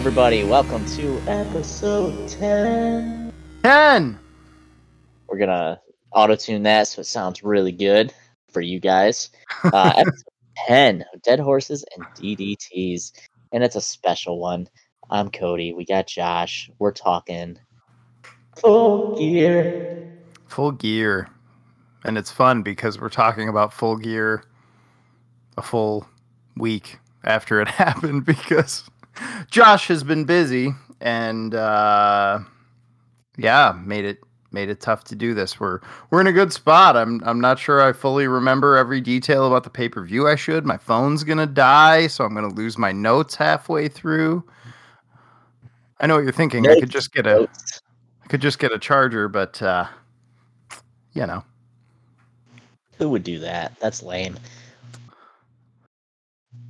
Everybody. Welcome to episode 10. 10. We're going to auto tune that so it sounds really good for you guys. Uh, episode 10 Dead Horses and DDTs. And it's a special one. I'm Cody. We got Josh. We're talking full gear. Full gear. And it's fun because we're talking about full gear a full week after it happened because Josh has been busy and uh, yeah, made it made it tough to do this. We're we're in a good spot. I'm I'm not sure I fully remember every detail about the pay-per-view I should. My phone's going to die, so I'm going to lose my notes halfway through. I know what you're thinking. I could just get a I could just get a charger, but uh, you know. Who would do that? That's lame.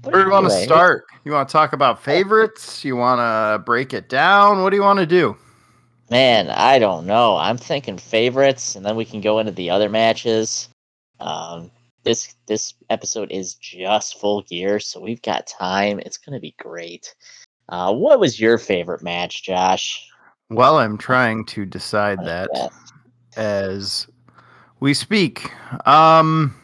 Where do you want to start? You want to talk about favorites? You want to break it down? What do you want to do? Man, I don't know. I'm thinking favorites, and then we can go into the other matches. Um, this this episode is just full gear, so we've got time. It's going to be great. Uh, what was your favorite match, Josh? Well, I'm trying to decide that as we speak. Um,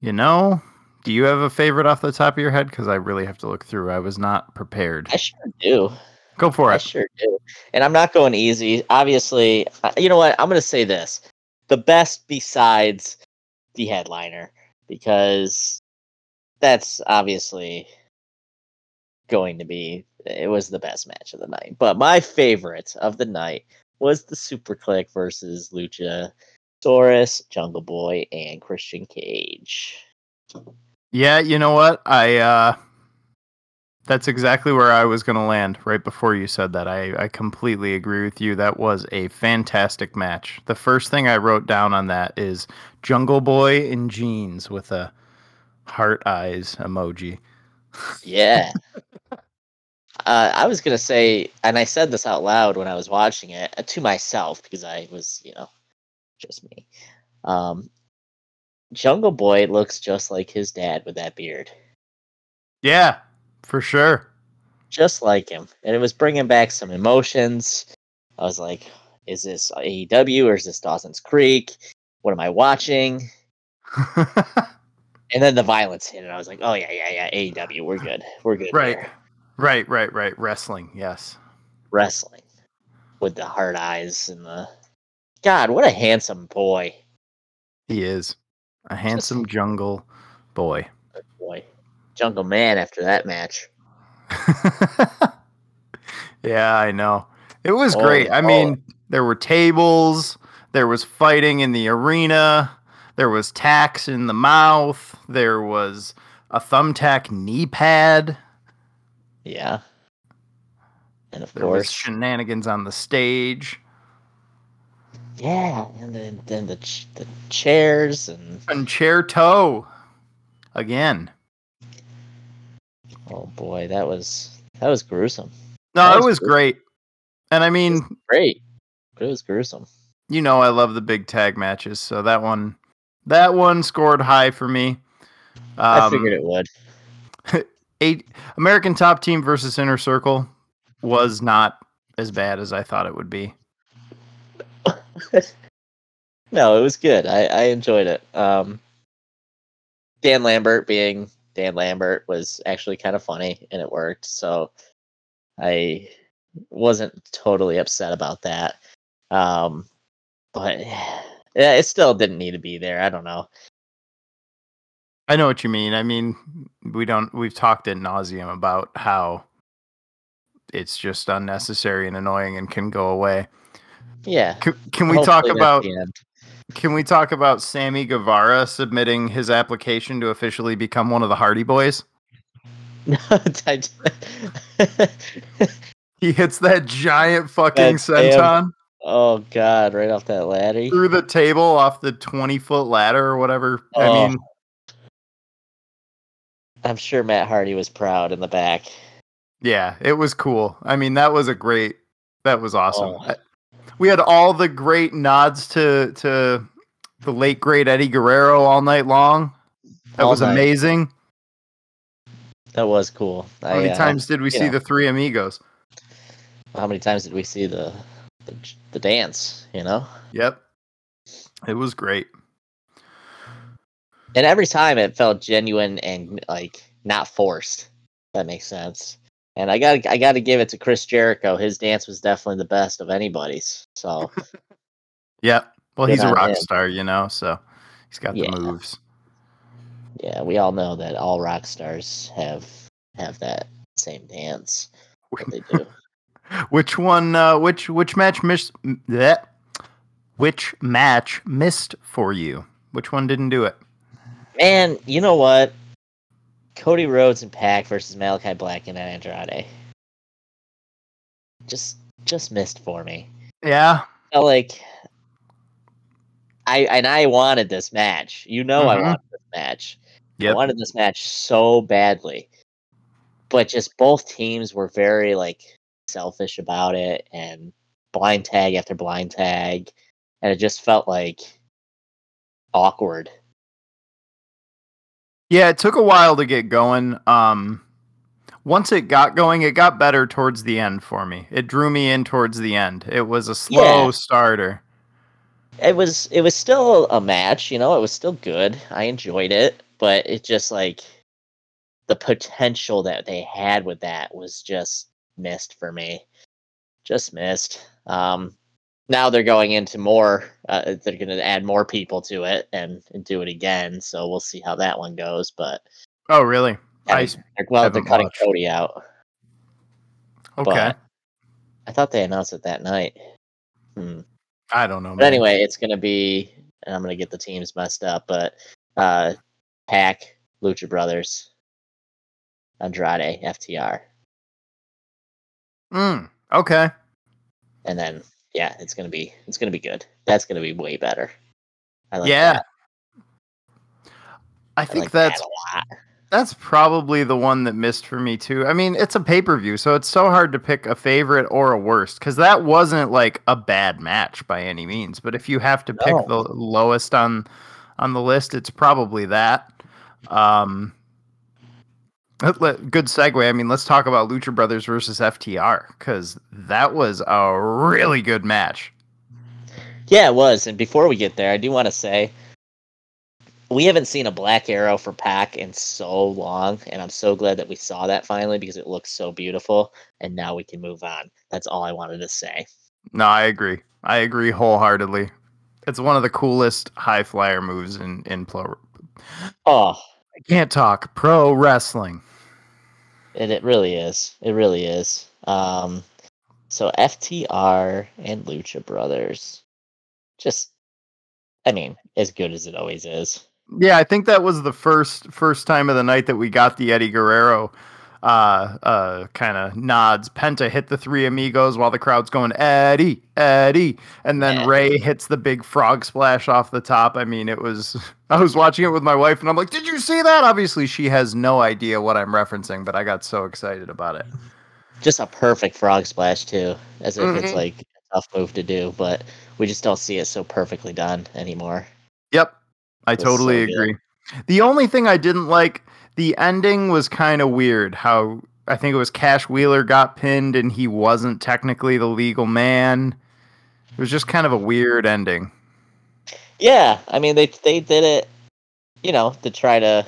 You know, do you have a favorite off the top of your head? Because I really have to look through. I was not prepared. I sure do. Go for it. I sure do. And I'm not going easy. Obviously, you know what? I'm going to say this: the best besides the headliner, because that's obviously going to be. It was the best match of the night. But my favorite of the night was the Super Kliq versus Lucha Saurus, Jungle Boy, and Christian Cage. Yeah, you know what? I uh that's exactly where I was going to land right before you said that. I, I completely agree with you. That was a fantastic match. The first thing I wrote down on that is Jungle Boy in jeans with a heart eyes emoji. Yeah. uh, I was going to say, and I said this out loud when I was watching it uh, to myself because I was, you know, just me. Um, Jungle Boy looks just like his dad with that beard. Yeah, for sure. Just like him. And it was bringing back some emotions. I was like, is this AEW or is this Dawson's Creek? What am I watching? and then the violence hit, and I was like, oh, yeah, yeah, yeah, AEW, we're good. We're good. Right. Right, right, right. Wrestling, yes. Wrestling with the hard eyes and the God, what a handsome boy. He is a handsome jungle boy. Boy, jungle man. After that match. yeah, I know. It was oh, great. I oh. mean, there were tables. There was fighting in the arena. There was tacks in the mouth. There was a thumbtack knee pad. Yeah. And of there course, shenanigans on the stage. Yeah, and then then the ch- the chairs and concerto again. Oh boy, that was that was gruesome. No, that it was, was great. And I mean, great, but it was gruesome. You know, I love the big tag matches, so that one that one scored high for me. Um, I figured it would. Eight American Top Team versus Inner Circle was not as bad as I thought it would be. no, it was good. I, I enjoyed it. Um, Dan Lambert being Dan Lambert was actually kind of funny and it worked. So I wasn't totally upset about that. Um, but yeah, it still didn't need to be there. I don't know. I know what you mean. I mean, we don't. We've talked at nauseum about how it's just unnecessary and annoying and can go away. Yeah. Can, can we talk about Can we talk about Sammy Guevara submitting his application to officially become one of the Hardy Boys? No, he hits that giant fucking that senton. Damn. Oh god, right off that ladder. Through the table off the 20 foot ladder or whatever. Oh. I mean I'm sure Matt Hardy was proud in the back. Yeah, it was cool. I mean, that was a great that was awesome. Oh we had all the great nods to to the late great Eddie Guerrero all night long. That all was night. amazing. That was cool. How many I, uh, times did we see know. the three amigos? How many times did we see the the, the dance? You know, Yep. It was great. and every time it felt genuine and like not forced. That makes sense. And I got I got to give it to Chris Jericho. His dance was definitely the best of anybody's. So Yep. Well, he's a rock him. star, you know, so he's got Yeah. the moves. yeah, we all know that all rock stars have have that same dance they do. Which one? Uh, which which match missed? That which match missed for you? Which one didn't do it? Man, you know what? Cody Rhodes and Pac versus Malachi Black and Andrade. Just just missed for me. Yeah. like I and I wanted this match. You know I Mhm. wanted this match. I wanted this match so badly. But just both teams were very like selfish about it and blind tag after blind tag. And it just felt like awkward. Yeah, it took a while to get going. Um, once it got going, it got better towards the end for me. It drew me in towards the end. It was a slow Yeah. starter. It was it was still a match, you know, it was still good. I enjoyed it, but it just like the potential that they had with that was just missed for me. Just missed. Um now they're going into more uh, they're going to add more people to it and, and do it again, so we'll see how that one goes, but Oh, really? I I well, they're cutting watched. Cody out. Okay. But I thought they announced it that night. Hmm. I don't know. But anyway, it's gonna be, and I'm gonna get the teams messed up, but uh, Pac, Lucha Brothers, Andrade, FTR, Mm, okay. and then yeah, it's gonna be it's gonna be good. That's gonna be way better. I like yeah. that. I I think like that that's lot. That's probably the one that missed for me too. I mean, it's a pay per view, so it's so hard to pick a favorite or a worst because that wasn't like a bad match by any means. But if you have to pick No. the lowest on on the list, it's probably that. Um, good segue. I mean, let's talk about Lucha Brothers versus FTR because that was a really good match. Yeah, it was. And before we get there, I do want to say we haven't seen a black arrow for Pac in so long, and I'm so glad that we saw that finally because it looks so beautiful. And now we can move on. That's all I wanted to say. No, I agree. I agree wholeheartedly. It's one of the coolest high flyer moves in in pro. Oh, I can't talk pro wrestling. And it really is. It really is. Um, so FTR and Lucha Brothers, just, I mean, as good as it always is. Yeah, I think that was the first first time of the night that we got the Eddie Guerrero uh uh kind of nods. Penta hit the three amigos while the crowd's going Eddie, Eddie, and then Yeah. Rey hits the big frog splash off the top. I mean, it was I was watching it with my wife and I'm like, "Did you see that?" Obviously, she has no idea what I'm referencing, but I got so excited about it. Just a perfect frog splash too, as if it's Mhm. like a tough move to do, but we just don't see it so perfectly done anymore. Yep. I totally so good. agree. The only thing I didn't like, the ending was kind of weird. How I think it was Cash Wheeler got pinned and he wasn't technically the legal man. It was just kind of a weird ending. Yeah, I mean they they did it, you know, to try to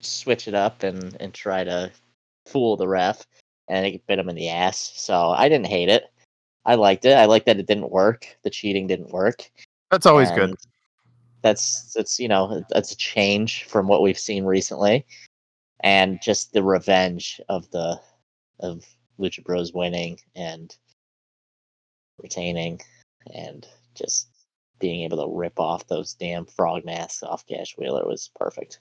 switch it up and and try to fool the ref, and it bit him in the ass. So I didn't hate it. I liked it. I liked that it didn't work. The cheating didn't work. That's always good. That's that's you know that's a change from what we've seen recently, and just the revenge of the of Lucha Bros winning and retaining, and just being able to rip off those damn frog masks off Cash Wheeler was perfect.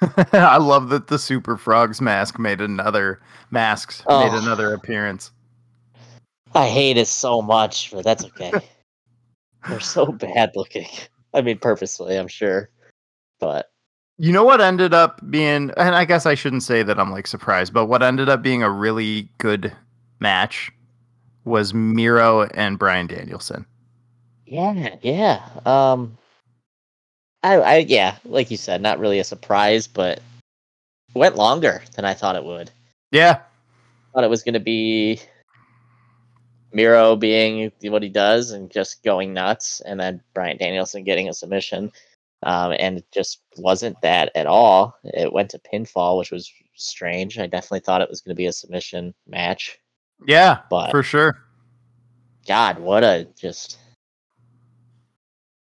I love that the Super Frogs mask made another masks made Oh. another appearance. I hate it so much, but that's okay. They're so bad looking. I mean, purposely, I'm sure, but You know what ended up being, and I guess I shouldn't say that I'm like surprised, but what ended up being a really good match was Miro and Bryan Danielson. Yeah, yeah. Um I I yeah, like you said, not really a surprise, but went longer than I thought it would. Yeah. Thought it was going to be Miro being what he does and just going nuts, and then Bryan Danielson getting a submission. Um, and it just wasn't that at all. It went to pinfall, which was strange. I definitely thought it was going to be a submission match. Yeah, But- for sure. God, what a just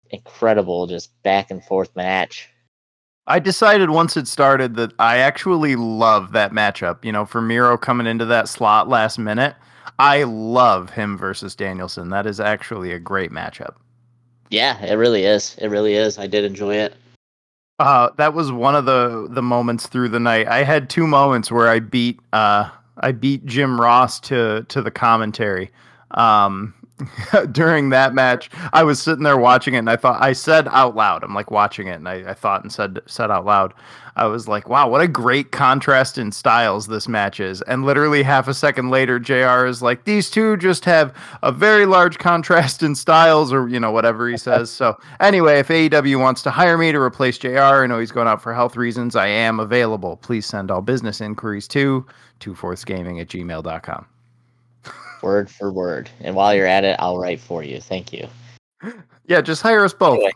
incredible, just back and forth match. I decided once it started that I actually love that matchup. You know, for Miro coming into that slot last minute, I love him versus Danielson. That is actually a great matchup. Yeah, it really is. It really is. I did enjoy it. Uh, that was one of the the moments through the night. I had two moments where I beat uh, I beat Jim Ross to to the commentary. Um, during that match, I was sitting there watching it, and I thought I said out loud, "I'm like watching it," and I, I thought and said said out loud, I was like, "Wow, what a great contrast in styles this match is." And literally half a second later, Jr. is like, "These two just have a very large contrast in styles," or you know whatever he says. So anyway, if AEW wants to hire me to replace Jr., I know he's going out for health reasons. I am available. Please send all business inquiries to twofourthsgaming at gmail.com. Word for word. And while you're at it, I'll write for you. Thank you. Yeah, just hire us both. Anyway.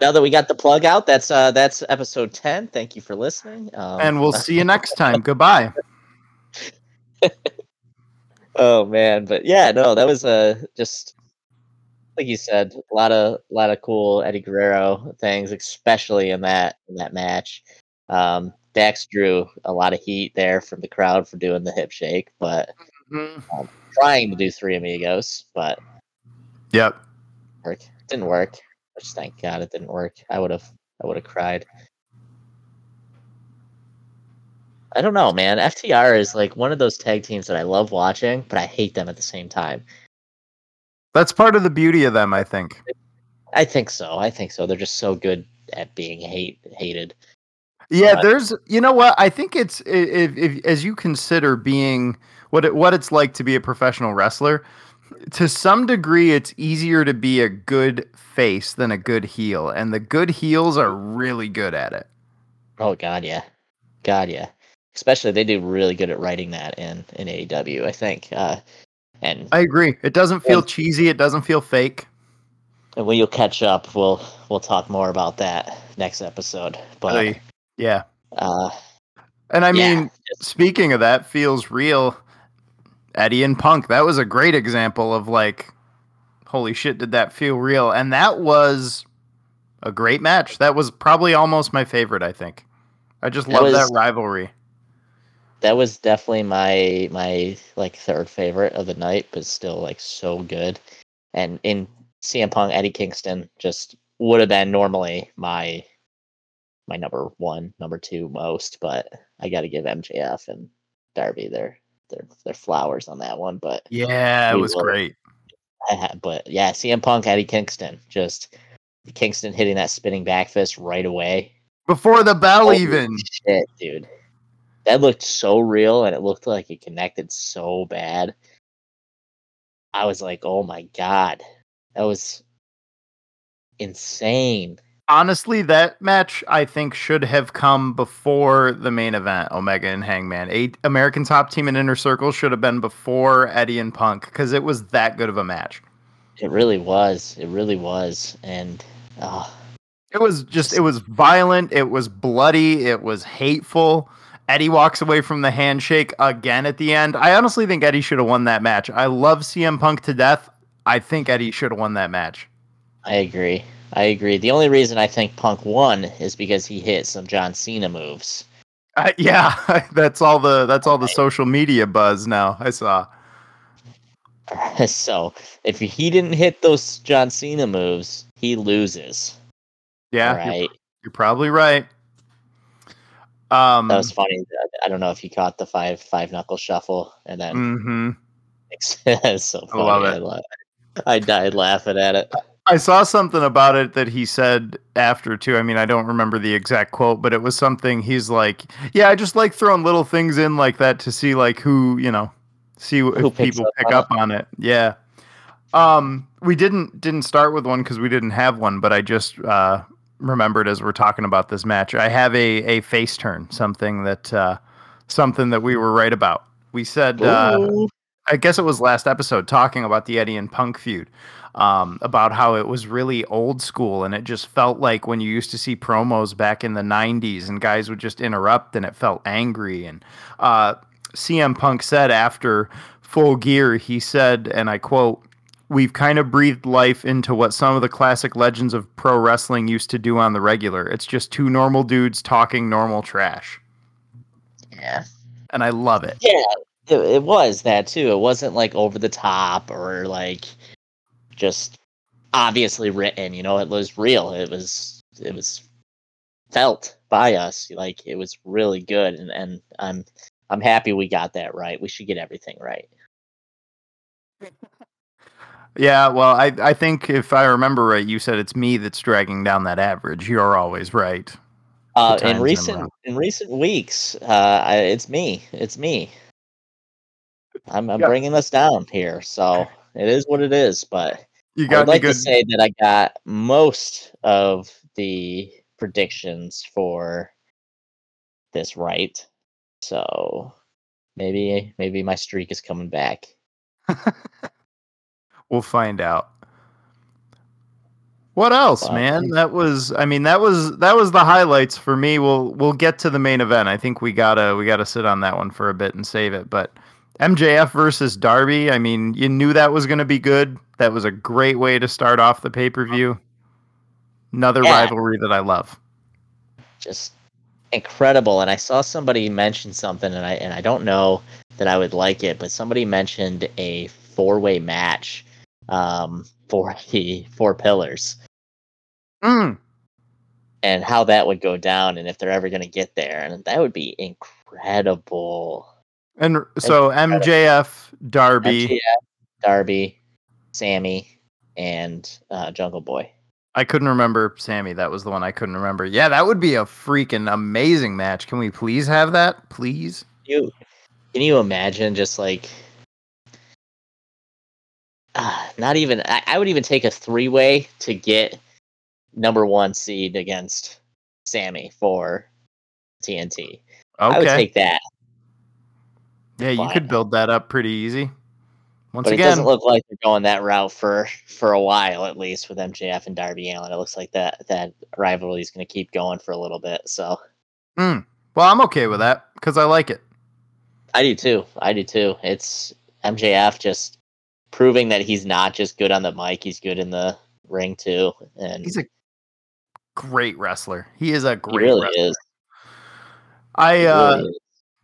Now that we got the plug out, that's uh that's episode ten. Thank you for listening. Um, and we'll see you next time. Goodbye. Oh man, but yeah, no, that was uh, just like you said, a lot of a lot of cool Eddie Guerrero things, especially in that in that match. Um, Dax drew a lot of heat there from the crowd for doing the hip shake, but Mm-hmm. trying to do three amigos, but Yep. work didn't work. Which thank God it didn't work. I would have I would have cried. I don't know, man. FTR is like one of those tag teams that I love watching, but I hate them at the same time. That's part of the beauty of them, I think. I think so. I think so. They're just so good at being hate hated. Yeah, But- there's you know what? I think it's if, if as you consider being what it, what it's like to be a professional wrestler, to some degree it's easier to be a good face than a good heel, and the good heels are really good at it. Oh God, yeah, God, yeah. Especially they do really good at writing that in in AEW. I think. Uh, and, I agree. It doesn't feel Yeah. cheesy, it doesn't feel fake. and when you'll catch up, we'll we'll talk more about that next episode. But Really. Yeah. uh, And I yeah, mean, speaking of that, feels real. Eddie and Punk, that was a great example of like, holy shit, did that feel real? And that was a great match. That was probably almost my favorite, I think. I just love that rivalry. that was definitely my my like third favorite of the night, but still like so good. And in CM Punk, Eddie Kingston just would have been normally my my number one, number two most, but I got to give MJF and Darby their their their flowers on that one. But Yeah, it was will. great. Uh-huh, but yeah, CM Punk, Eddie Kingston, just Kingston hitting that spinning back fist right away. Before the bell, Holy even. shit, dude. That looked so real and it looked like it connected so bad. I was like, oh my god. That was insane. Honestly, that match I think should have come before the main event, Omega and Hangman. Eight American Top Team and Inner Circle should have been before Eddie and Punk because it was that good of a match. It really was. It really was. And oh, It was just it was violent, it was bloody, it was hateful. Eddie walks away from the handshake again at the end. I honestly think Eddie should have won that match. I love CM Punk to death. I think Eddie should have won that match. I agree. I agree. The only reason I think Punk won is because he hit some John Cena moves. Uh, yeah, that's all the that's all the social media buzz now. I saw. so if he didn't hit those John Cena moves, he loses. Yeah, All you're, you're probably right. Um, That was funny. I don't know if you caught the five five knuckle shuffle and then mhm. it's so I love it. lo- I died laughing at it. I saw something about it that he said after too. I mean, I don't remember the exact quote, but it was something he's like, "Yeah, I just like throwing little things in like that to see like who, you know, see Who if people up pick on up on it." Yeah. Um, we didn't didn't start with one because we didn't have one, but I just uh remembered as we're talking about this match. I have a a face turn, something that uh, something that we were right about. We said, uh, I guess it was last episode, talking about the Eddie and Punk feud, um, about how it was really old school, and it just felt like when you used to see promos back in the '90s, and guys would just interrupt, and it felt angry. And uh, CM Punk said after Full Gear, he said, and I quote. We've kind of breathed life into what some of the classic legends of pro wrestling used to do on the regular. It's just two normal dudes talking normal trash. yeah. And I love it. Yeah, it, it was that too. It wasn't like over the top or like just obviously written. You know, it was real. It was it was felt by us. Like it was really good, and and I'm I'm happy we got that right. We should get everything right. Yeah, well, I I think if I remember right, you said it's me that's dragging down that average. You're always right. Uh, in recent in recent weeks, uh, I, it's me. It's me. I'm I'm bringing this down here, so it is what it is. But You I'd like good? to say that I got most of the predictions for this right. So maybe maybe my streak is coming back. We'll find out. What else, Well, man? That was I mean that was that was the highlights for me. We'll we'll get to the main event. I think we got to we got to sit on that one for a bit and save it. But MJF versus Darby, I mean, you knew that was going to be good. That was a great way to start off the pay-per-view. Another Yeah. rivalry that I love. Just incredible. And I saw somebody mention something, and I and I don't know that I would like it, but somebody mentioned a four way match um, for the four pillars Mm. and how that would go down, and if they're ever going to get there, and that would be incredible. And so MJF, Darby, MJF, Darby, Sammy, and uh, Jungle Boy. I couldn't remember Sammy. That was the one I couldn't remember. Yeah, that would be a freaking amazing match. Can we please have that? Please? You can you imagine just like uh, not even I, I would even take a three way to get number one seed against Sammy for TNT. I would take that, yeah, you could build that up pretty easy. Once but it again, doesn't look like they're going that route for for a while at least with MJF and Darby Allin. It looks like that that rivalry is going to keep going for a little bit. So mm, well, I'm okay with that because I like it. I do too. I do too. It's MJF just proving that he's not just good on the mic; he's good in the ring too. And He's a great wrestler. He is a he great really wrestler. is. I He uh, is.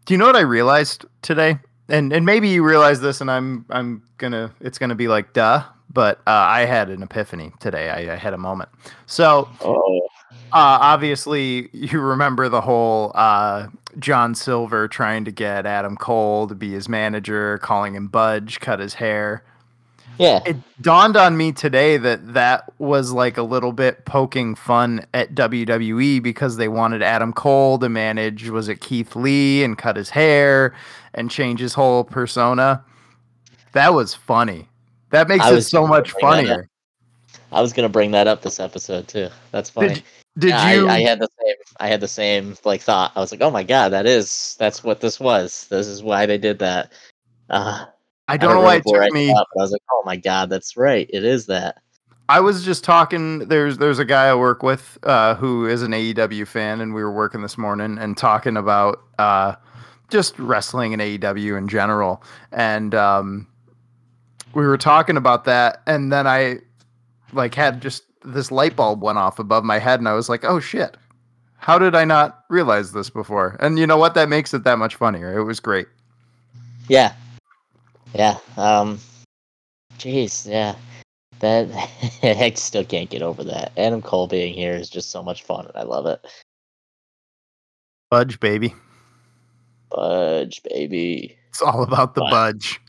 Do you know what I realized today? And and maybe you realize this, and I'm I'm gonna it's gonna be like duh, but uh, I had an epiphany today. I, I had a moment. So Oh, Uh, obviously, you remember the whole uh, John Silver trying to get Adam Cole to be his manager, calling him Budge, cut his hair. Yeah. It dawned on me today that that was like a little bit poking fun at WWE because they wanted Adam Cole to manage, was it Keith Lee, and cut his hair and change his whole persona. That was funny. That makes I it so much bring that up. funnier. I was gonna bring that up this episode too. That's funny. Did, did Yeah, you? I, I had the same. I had the same like thought. I was like, "Oh my god, that is that's what this was. This is why they did that." Uh, I don't know why it took I me. but I was like, "Oh my god, that's right. It is that." I was just talking. There's there's a guy I work with uh, who is an AEW fan, and we were working this morning and talking about uh, just wrestling and AEW in general. And um, we were talking about that, and then I like had just this light bulb went off above my head, and I was like, "Oh shit! How did I not realize this before?" And you know what? That makes it that much funnier. It was great. Yeah, yeah. Um, jeez, yeah. That I still can't get over that. Adam Cole being here is just so much fun, and I love it. Budge, baby. Budge, baby. It's all about the budge.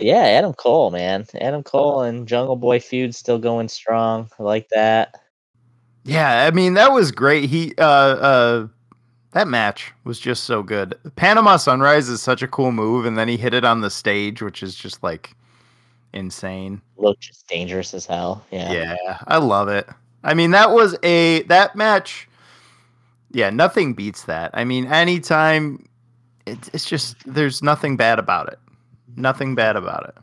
Yeah, Adam Cole, man. Adam Cole and Jungle Boy feud still going strong. I like that. Yeah, I mean that was great. He uh uh that match was just so good. Panama Sunrise is such a cool move and then he hit it on the stage which is just like insane. Looked just dangerous as hell. Yeah. Yeah, I love it. I mean, that was a that match. Yeah, nothing beats that. I mean, anytime it, it's just there's nothing bad about it. Nothing bad about it.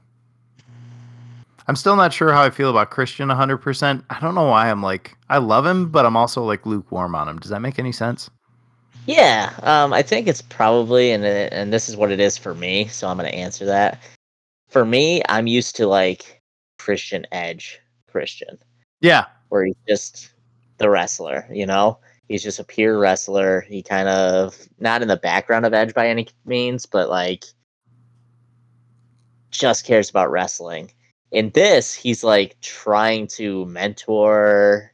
I'm still not sure how I feel about Christian 100%. I don't know why I'm like I love him, but I'm also like lukewarm on him. Does that make any sense? Yeah, um, I think it's probably, and and this is what it is for me. So I'm going to answer that. For me, I'm used to like Christian Edge, Christian. Yeah, where he's just the wrestler. You know, he's just a pure wrestler. He kind of not in the background of Edge by any means, but like just cares about wrestling. In this, he's like trying to mentor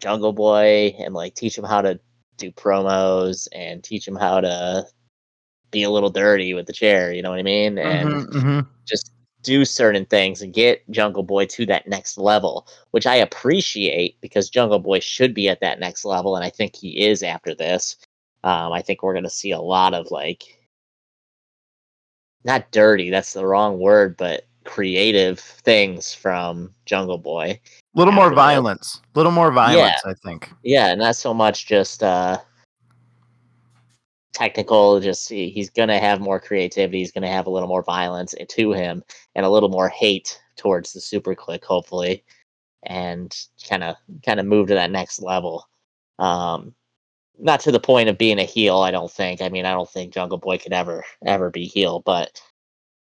Jungle Boy and like teach him how to do promos and teach him how to be a little dirty with the chair, you know what I mean? And mm-hmm, mm-hmm. just do certain things and get Jungle Boy to that next level, which I appreciate because Jungle Boy should be at that next level, and I think he is after this. Um, I think we're going to see a lot of like, not dirty, that's the wrong word, but creative things from Jungle Boy. A little more violence. A little more violence, yeah. I think. Yeah, not so much just uh technical just he's going to have more creativity he's going to have a little more violence to him and a little more hate towards the SuperKliq hopefully and kind of kind of move to that next level um not to the point of being a heel i don't think i mean i don't think jungle boy could ever ever be heel but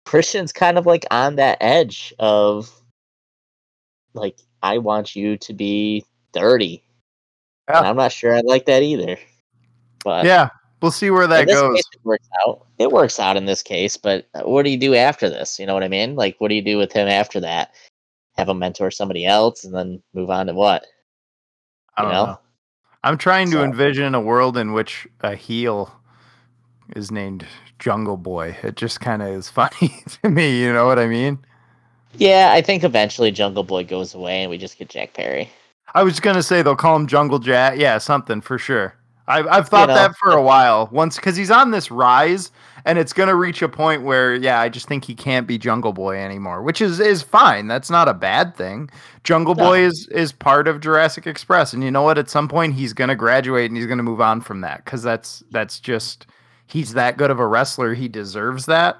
christian's kind of like on that edge of like I want you to be 30. Yeah. And I'm not sure I like that either. But yeah, we'll see where that goes. Case, it works out. It works out in this case, but uh, what do you do after this? You know what I mean? Like, what do you do with him after that? Have him mentor somebody else and then move on to what? I don't know? know. I'm trying so. to envision a world in which a heel is named Jungle Boy. It just kind of is funny to me. You know what I mean? Yeah, I think eventually Jungle Boy goes away and we just get Jack Perry. I was gonna say they'll call him Jungle Jack. Yeah, something for sure. I've I've thought you know, that for a while. Once because he's on this rise, and it's gonna reach a point where yeah, I just think he can't be Jungle Boy anymore, which is is fine. That's not a bad thing. Jungle no. Boy is is part of Jurassic Express, and you know what? At some point, he's gonna graduate and he's gonna move on from that because that's that's just he's that good of a wrestler. He deserves that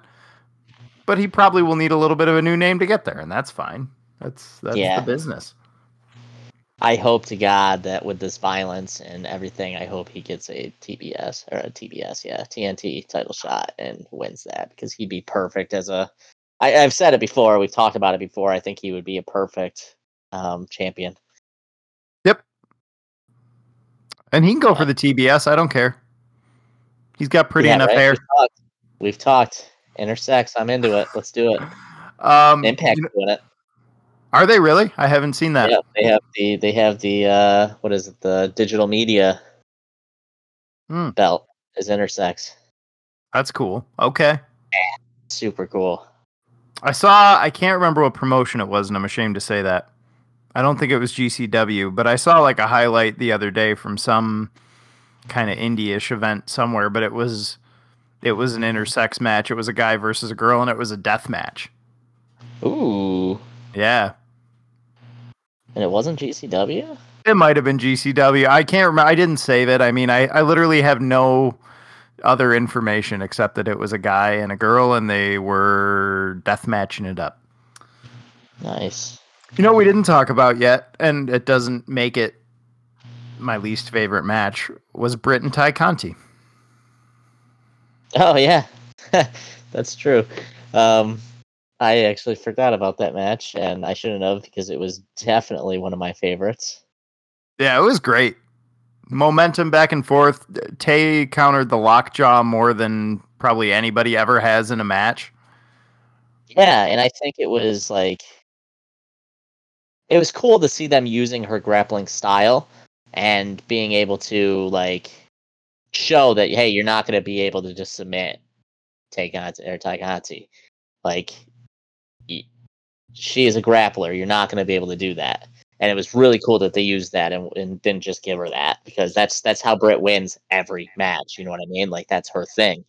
but he probably will need a little bit of a new name to get there, and that's fine. That's that's yeah. the business. I hope to God that with this violence and everything, I hope he gets a TBS or a TBS, yeah, TNT title shot and wins that because he'd be perfect as a. I, have said it before. We've talked about it before. I think he would be a perfect um, champion. Yep. And he can go for the TBS. I don't care. He's got pretty yeah, enough right? hair. We've talked. We've talked. Intersex. I'm into it. Let's do it. Um, Impact you know, doing it. Are they really? I haven't seen that. Yeah, they have the they have the uh what is it? The digital media hmm. belt is intersex. That's cool. Okay. Yeah, super cool. I saw I can't remember what promotion it was, and I'm ashamed to say that. I don't think it was GCW, but I saw like a highlight the other day from some kind of indie-ish event somewhere, but it was it was an intersex match. It was a guy versus a girl, and it was a death match. Ooh. Yeah. And it wasn't GCW? It might have been GCW. I can't remember. I didn't save it. I mean, I, I literally have no other information except that it was a guy and a girl, and they were death matching it up. Nice. You know, we didn't talk about yet, and it doesn't make it my least favorite match, was Britt and Tay Conti. Oh yeah, that's true. Um, I actually forgot about that match, and I shouldn't have because it was definitely one of my favorites. Yeah, it was great. Momentum back and forth. Tay countered the lockjaw more than probably anybody ever has in a match. Yeah, and I think it was like it was cool to see them using her grappling style and being able to like show that hey, you're not going to be able to just submit Takahashi or Takahashi. Like she is a grappler. You're not going to be able to do that. And it was really cool that they used that and, and didn't just give her that because that's that's how Britt wins every match. You know what I mean? Like that's her thing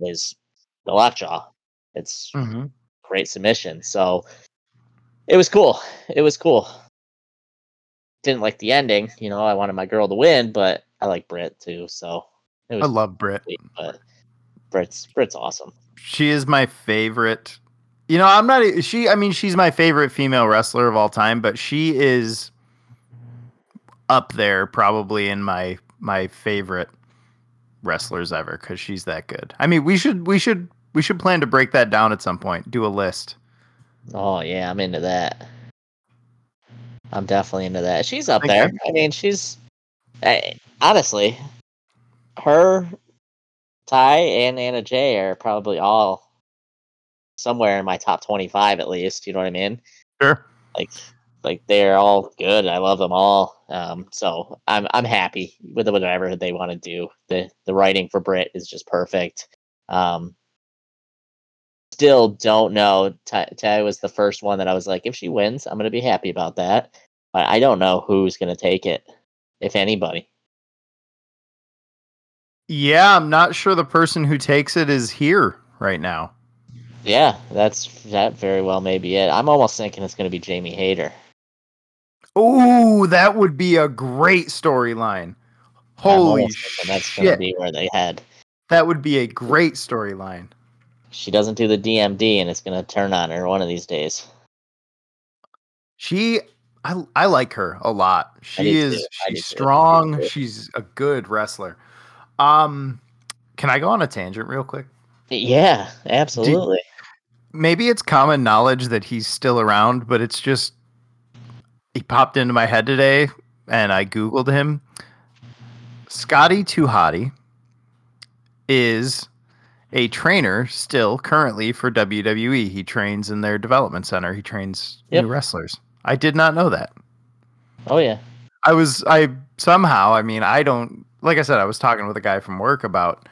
is the lockjaw. It's mm-hmm. great submission. So it was cool. It was cool. didn't like the ending. You know, I wanted my girl to win, but I like Britt too. So I love Britt, but Britt's Britt's awesome. She is my favorite. You know, I'm not she. I mean, she's my favorite female wrestler of all time, but she is up there probably in my my favorite wrestlers ever because she's that good. I mean, we should we should we should plan to break that down at some point. Do a list. Oh yeah, I'm into that. I'm definitely into that. She's up there. I mean, she's I, honestly, her, Tay, and Anna Jay are probably all somewhere in my top 25 at least. You know what I mean? Sure. Like, like they're all good. I love them all. Um, so I'm I'm happy with whatever they want to do. the The writing for Britt is just perfect. Um, still don't know. Tay was the first one that I was like, if she wins, I'm gonna be happy about that. But I don't know who's gonna take it, if anybody. Yeah, I'm not sure the person who takes it is here right now. Yeah, that's that very well may be it. I'm almost thinking it's gonna be Jamie Hayter. Oh, that would be a great storyline. Holy shit! That's gonna be where they head. That would be a great storyline. She doesn't do the DMD, and it's gonna turn on her one of these days. She, I, I like her a lot. She is she's strong. She's a good wrestler. Um, can I go on a tangent real quick? Yeah, absolutely. maybe it's common knowledge that he's still around, but it's just he popped into my head today and I Googled him. Scotty 2 Hotty is a trainer still currently for WWE. He trains in their development center. He trains yep. new wrestlers. I did not know that. Oh yeah. I was I somehow, I mean, I don't like I said, I was talking with a guy from work about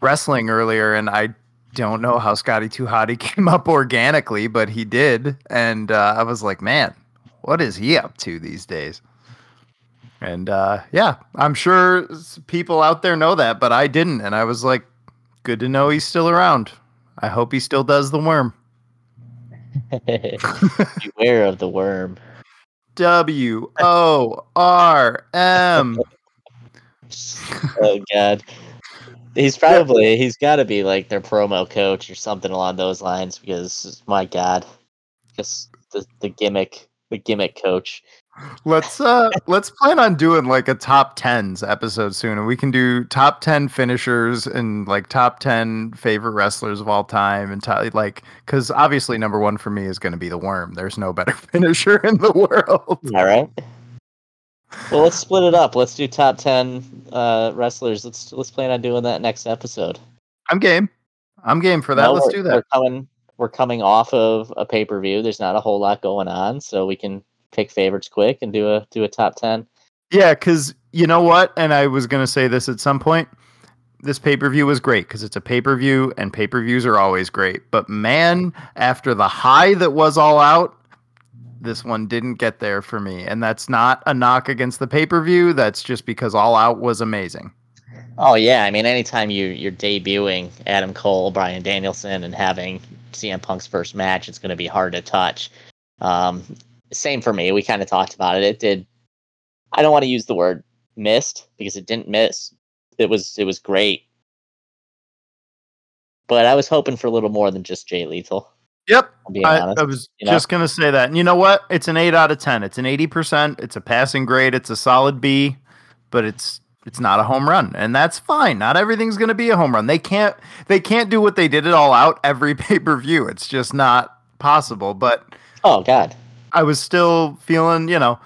wrestling earlier and I don't know how Scotty 2 Hotty came up organically, but he did. And uh, I was like, man, what is he up to these days? And uh, yeah, I'm sure people out there know that, but I didn't. And I was like, good to know he's still around. I hope he still does the worm. Beware of the worm. W O R M. oh God. He's probably he's got to be like their promo coach or something along those lines because my God, just the the gimmick the gimmick coach. Let's uh let's plan on doing like a top tens episode soon, and we can do top ten finishers and like top ten favorite wrestlers of all time, and t- like because obviously number one for me is going to be the Worm. There's no better finisher in the world. All right. Well, let's split it up. Let's do top ten uh, wrestlers. Let's let's plan on doing that next episode. I'm game. I'm game for that. No, let's do that. We're coming we're coming off of a pay per view. There's not a whole lot going on, so we can pick favorites quick and do a do a top ten. Yeah, because you know what, and I was gonna say this at some point. This pay per view was great because it's a pay per view, and pay per views are always great. But man, after the high that was all out, this one didn't get there for me, and that's not a knock against the pay per view. That's just because all out was amazing. Oh yeah, I mean, anytime you you're debuting Adam Cole, Bryan Danielson, and having CM Punk's first match, it's going to be hard to touch. Um, same for me. We kind of talked about it. It did. I don't want to use the word missed because it didn't miss. It was it was great, but I was hoping for a little more than just Jay Lethal. Yep, I, I, was you know? just gonna say that. And you know what? It's an eight out of ten. It's an eighty percent. It's a passing grade. It's a solid B, but it's it's not a home run and that's fine not everything's going to be a home run they can't they can't do what they did it all out every pay-per-view it's just not possible but oh god i was still feeling you know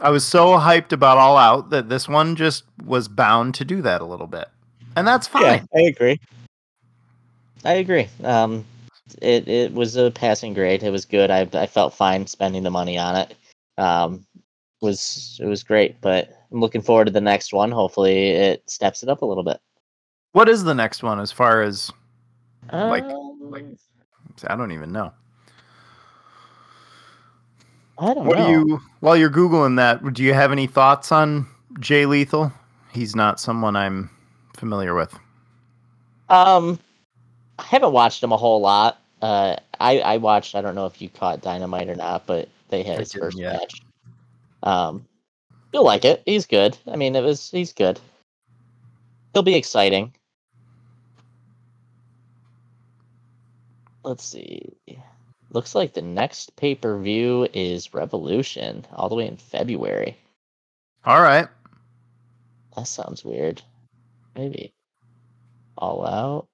i was so hyped about all out that this one just was bound to do that a little bit and that's fine yeah, i agree i agree um it it was a passing grade it was good i i felt fine spending the money on it um was it was great but I'm looking forward to the next one. Hopefully, it steps it up a little bit. What is the next one as far as like, um, like I don't even know. I don't what know. Do you while you're googling that, do you have any thoughts on Jay Lethal? He's not someone I'm familiar with. Um, I haven't watched him a whole lot. Uh, I I watched. I don't know if you caught Dynamite or not, but they had his first match. Um, you'll like it. He's good. I mean, it was he's good. He'll be exciting. Let's see. Looks like the next pay per view is Revolution, all the way in February. All right. That sounds weird. Maybe all out.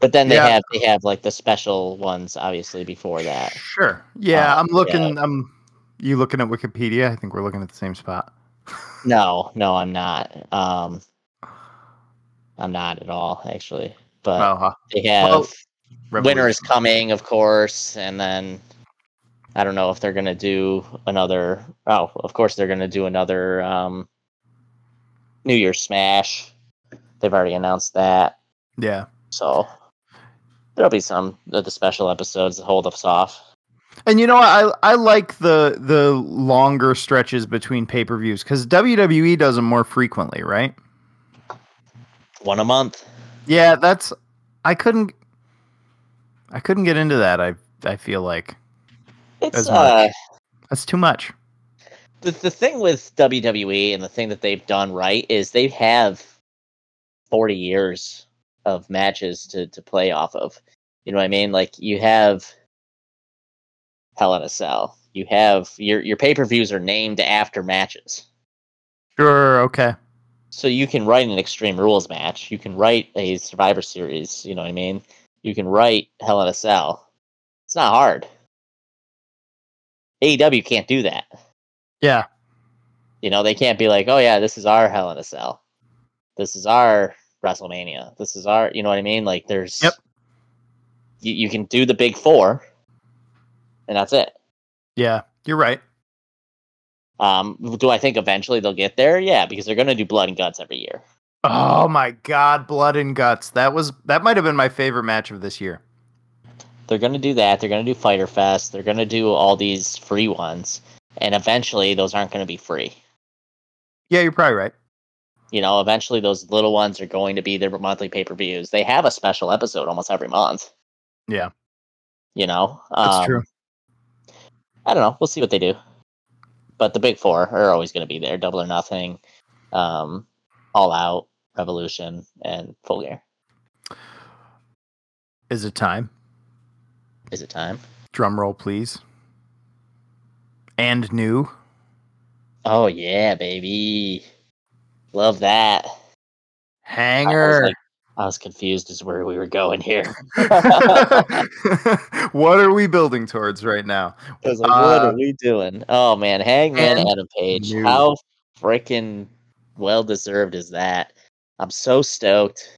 But then they Yeah. have they have like the special ones obviously before that. Sure. Yeah, Uh, I'm looking. I'm. You looking at Wikipedia? I think we're looking at the same spot. No, no, I'm not. Um, I'm not at all actually. But Oh, huh. they have well, winter is coming, of course, and then I don't know if they're gonna do another. Oh, of course they're gonna do another um, New Year's Smash. They've already announced that, Yeah. so there'll be some of the special episodes that hold us off. And you know, I I like the the longer stretches between pay per views because WWE does them more frequently, right? One a month. Yeah, that's. I couldn't. I couldn't get into that. I I feel like It's uh, that's too much. the the thing with WWE and the thing that they've done right is they have forty years of matches to to play off of. You know what I mean? Like you have Hell in a Cell. You have your your pay per views are named after matches. Sure. Okay. So you can write an Extreme Rules match. You can write a Survivor Series. You know what I mean? You can write Hell in a Cell. It's not hard. AEW can't do that. Yeah. You know, they can't be like, oh yeah, this is our Hell in a Cell. This is our WrestleMania. This is our, you know what I mean? Like, there's, Yep. You, you can do the big four, and that's it. Yeah. You're right. Um, do I think eventually they'll get there? Yeah, because they're going to do Blood and Guts every year. Oh my God! Blood and guts. That was that might have been my favorite match of this year. They're going to do that. They're going to do Fyter Fest. They're going to do all these free ones, and eventually those aren't going to be free. Yeah, you're probably right. You know, eventually those little ones are going to be their monthly pay per views. They have a special episode almost every month. Yeah. You know, That's Um, true. I don't know. We'll see what they do. But the big four are always going to be there: Double or Nothing, um, All Out, Revolution, and Full Gear. Is it time? Is it time? Drum roll, please. And new. Oh yeah, baby! Love that. I was, Hanger. like, I was confused as where we were going here. what are we building towards right now? I like, what Uh, are we doing? Oh man, Hangman Adam Page. new. How freaking well deserved is that? I'm so stoked.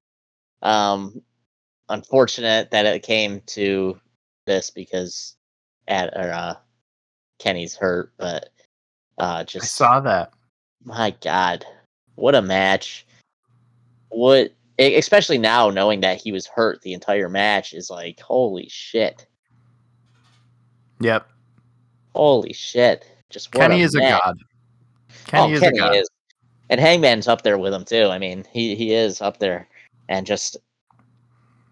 Um, unfortunate that it came to this because at or uh, Kenny's hurt, but uh, I just saw that. my God, what a match! What, especially now knowing that he was hurt the entire match is like, holy shit, Yep. holy shit! Just what Kenny a is a god. Oh, Kenny oh, is Kenny a god. is. And Hangman's up there with him too. I mean, he he is up there, and just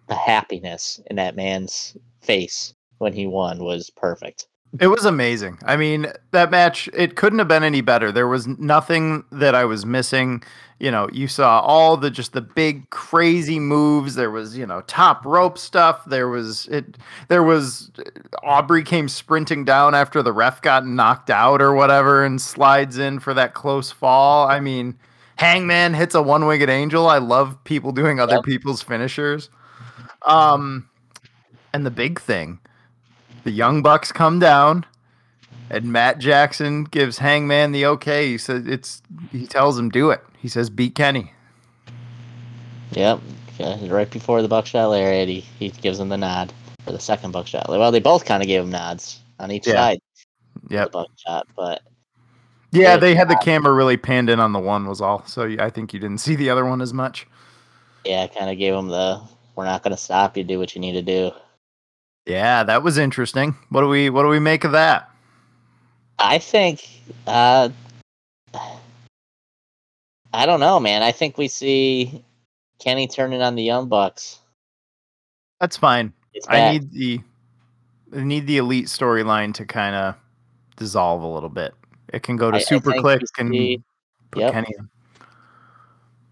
the happiness in that man's face when he won was perfect. It was amazing. I mean, that match, it couldn't have been any better. There was nothing that I was missing. You know, you saw all the just the big crazy moves. There was, you know, top rope stuff. There was it there was Aubrey came sprinting down after the ref got knocked out or whatever and slides in for that close fall. I mean, Hangman hits a one-winged angel. I love people doing other Yep. people's finishers. Um and the big thing, the Young Bucks come down, and Matt Jackson gives Hangman the okay. He says it's. He tells him do it. He says beat Kenny. Yep, yeah, right before the buckshot lariat, he, he gives him the nod for the second buckshot. Well, they both kind of gave him nods on each Yeah. side Yep. buckshot, but Yeah, Yeah. they had the camera really panned in on the one was all. So I think you didn't see the other one as much. yeah, kind of gave him the "we're not going to stop you, do what you need to do." Yeah, that was interesting. What do we What do we make of that? I think uh I don't know, man. I think we see Kenny turning on the Young Bucks. That's fine. I need the I need the elite storyline to kind of dissolve a little bit. It can go to I- I Super think Click we and see- put yep. Kenny in.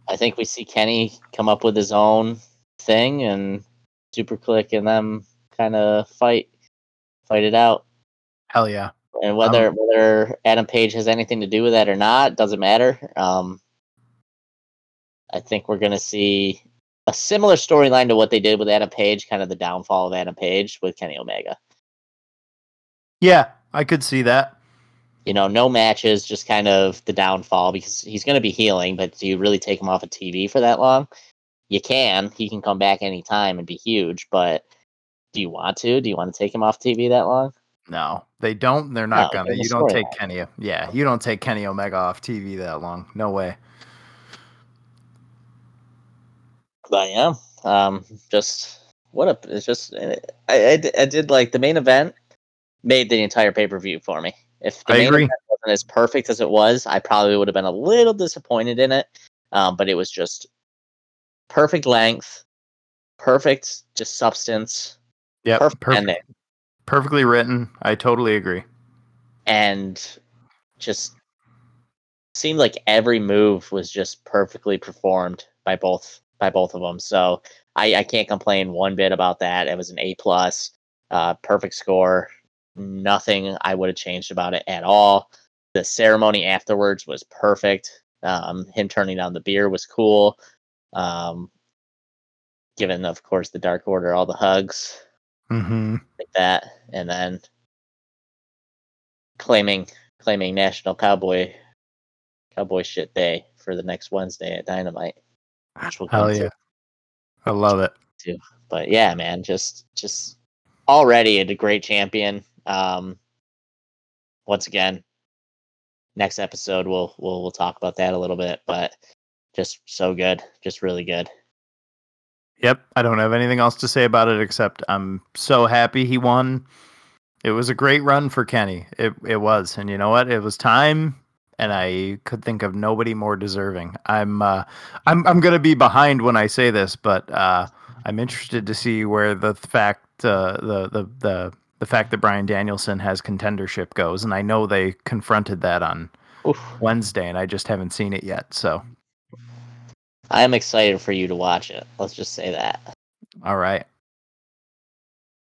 I think we see Kenny come up with his own thing and SuperKliq and them kind of fight fight it out. Hell yeah. And whether whether Adam Page has anything to do with that or not doesn't matter. Um, I think we're gonna see a similar storyline to what they did with Adam Page, kind of the downfall of Adam Page with Kenny Omega. Yeah, I could see that. You know, no matches, just kind of the downfall because he's going to be healing. But do you really take him off of TV for that long? You can. He can come back anytime and be huge. But do you want to? Do you want to take him off TV that long? No, they don't. They're not No, gonna. You don't take storyline. Kenny. Yeah, you don't take Kenny Omega off TV that long. No way. I am. Um, just what a. It's just I, I, I did like the main event made the entire pay per view for me. If the I main agree. event wasn't as perfect as it was, I probably would have been a little disappointed in it. Um, but it was just perfect length, perfect just substance, Perfect, perfect, ending, perfectly written. I totally agree. and just seemed like every move was just perfectly performed by both by both of them. So I, I can't complain one bit about that. It was an A plus, uh, perfect score. Nothing I would have changed about it at all. The ceremony afterwards was perfect. Um, him turning down the beer was cool. Um, given, of course, the Dark Order all the hugs Mm-hmm. like that, and then claiming claiming National Cowboy Cowboy Shit Day for the next Wednesday at Dynamite. Which we'll Hell get to. yeah, I love it. Too. But yeah, man, just just already a great champion. Um, once again, next episode we'll we'll we'll talk about that a little bit, but just so good, just really good. Yep, I don't have anything else to say about it except I'm so happy he won. It was a great run for Kenny. It it was, and you know what? It was time, and I could think of nobody more deserving. I'm uh, I'm I'm gonna be behind when I say this, but uh, I'm interested to see where the fact uh, the the the the fact that Bryan Danielson has contendership goes, and I know they confronted that on Oof. Wednesday, and I just haven't seen it yet. So, I am excited for you to watch it. Let's just say that. all right,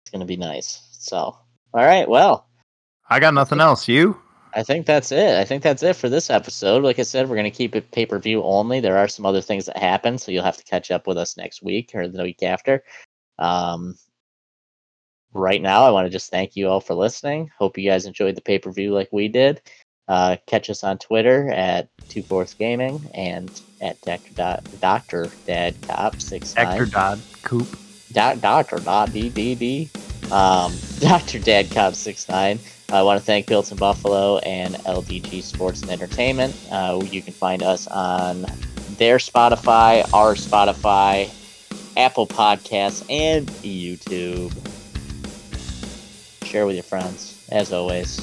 It's gonna be nice. So all right, well. I got nothing else. You? I think that's it. I think that's it for this episode. Like I said, we're going to keep it pay per view only. There are some other things that happen, so you'll have to catch up with us next week or the week after. Um, right now, I want to just thank you all for listening. Hope you guys enjoyed the pay per view like we did. Uh, catch us on Twitter at Two Fourths Gaming and at Dot Doctor Dad Cop six Hector Dodd Coop. Doc, Doctor Dot D D D. Um, Doctor Dad Cobb six nine. I want to thank Built in Buffalo and LDG Sports and Entertainment. Uh, you can find us on their Spotify, our Spotify, Apple Podcasts, and YouTube. Share with your friends, as always.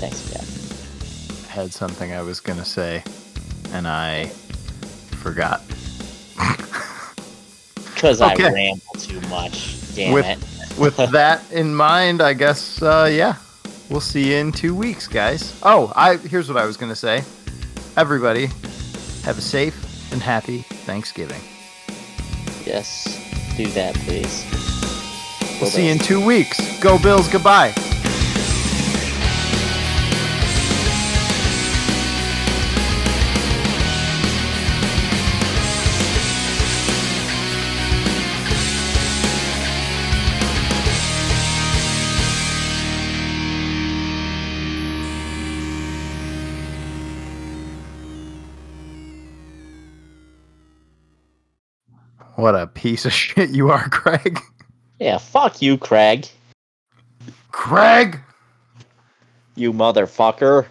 Thanks again. Had something I was gonna say, and I forgot. Because Okay. I ramble too much. Damn With- it. With that in mind, I guess uh, yeah, we'll see you in two weeks, guys. Oh, I here's what I was gonna say. Everybody, have a safe and happy Thanksgiving. Yes, do that, please. We'll see you in two weeks. Go Bills. Goodbye. What a piece of shit you are, Craig. Yeah, fuck you, Craig. Craig. You motherfucker.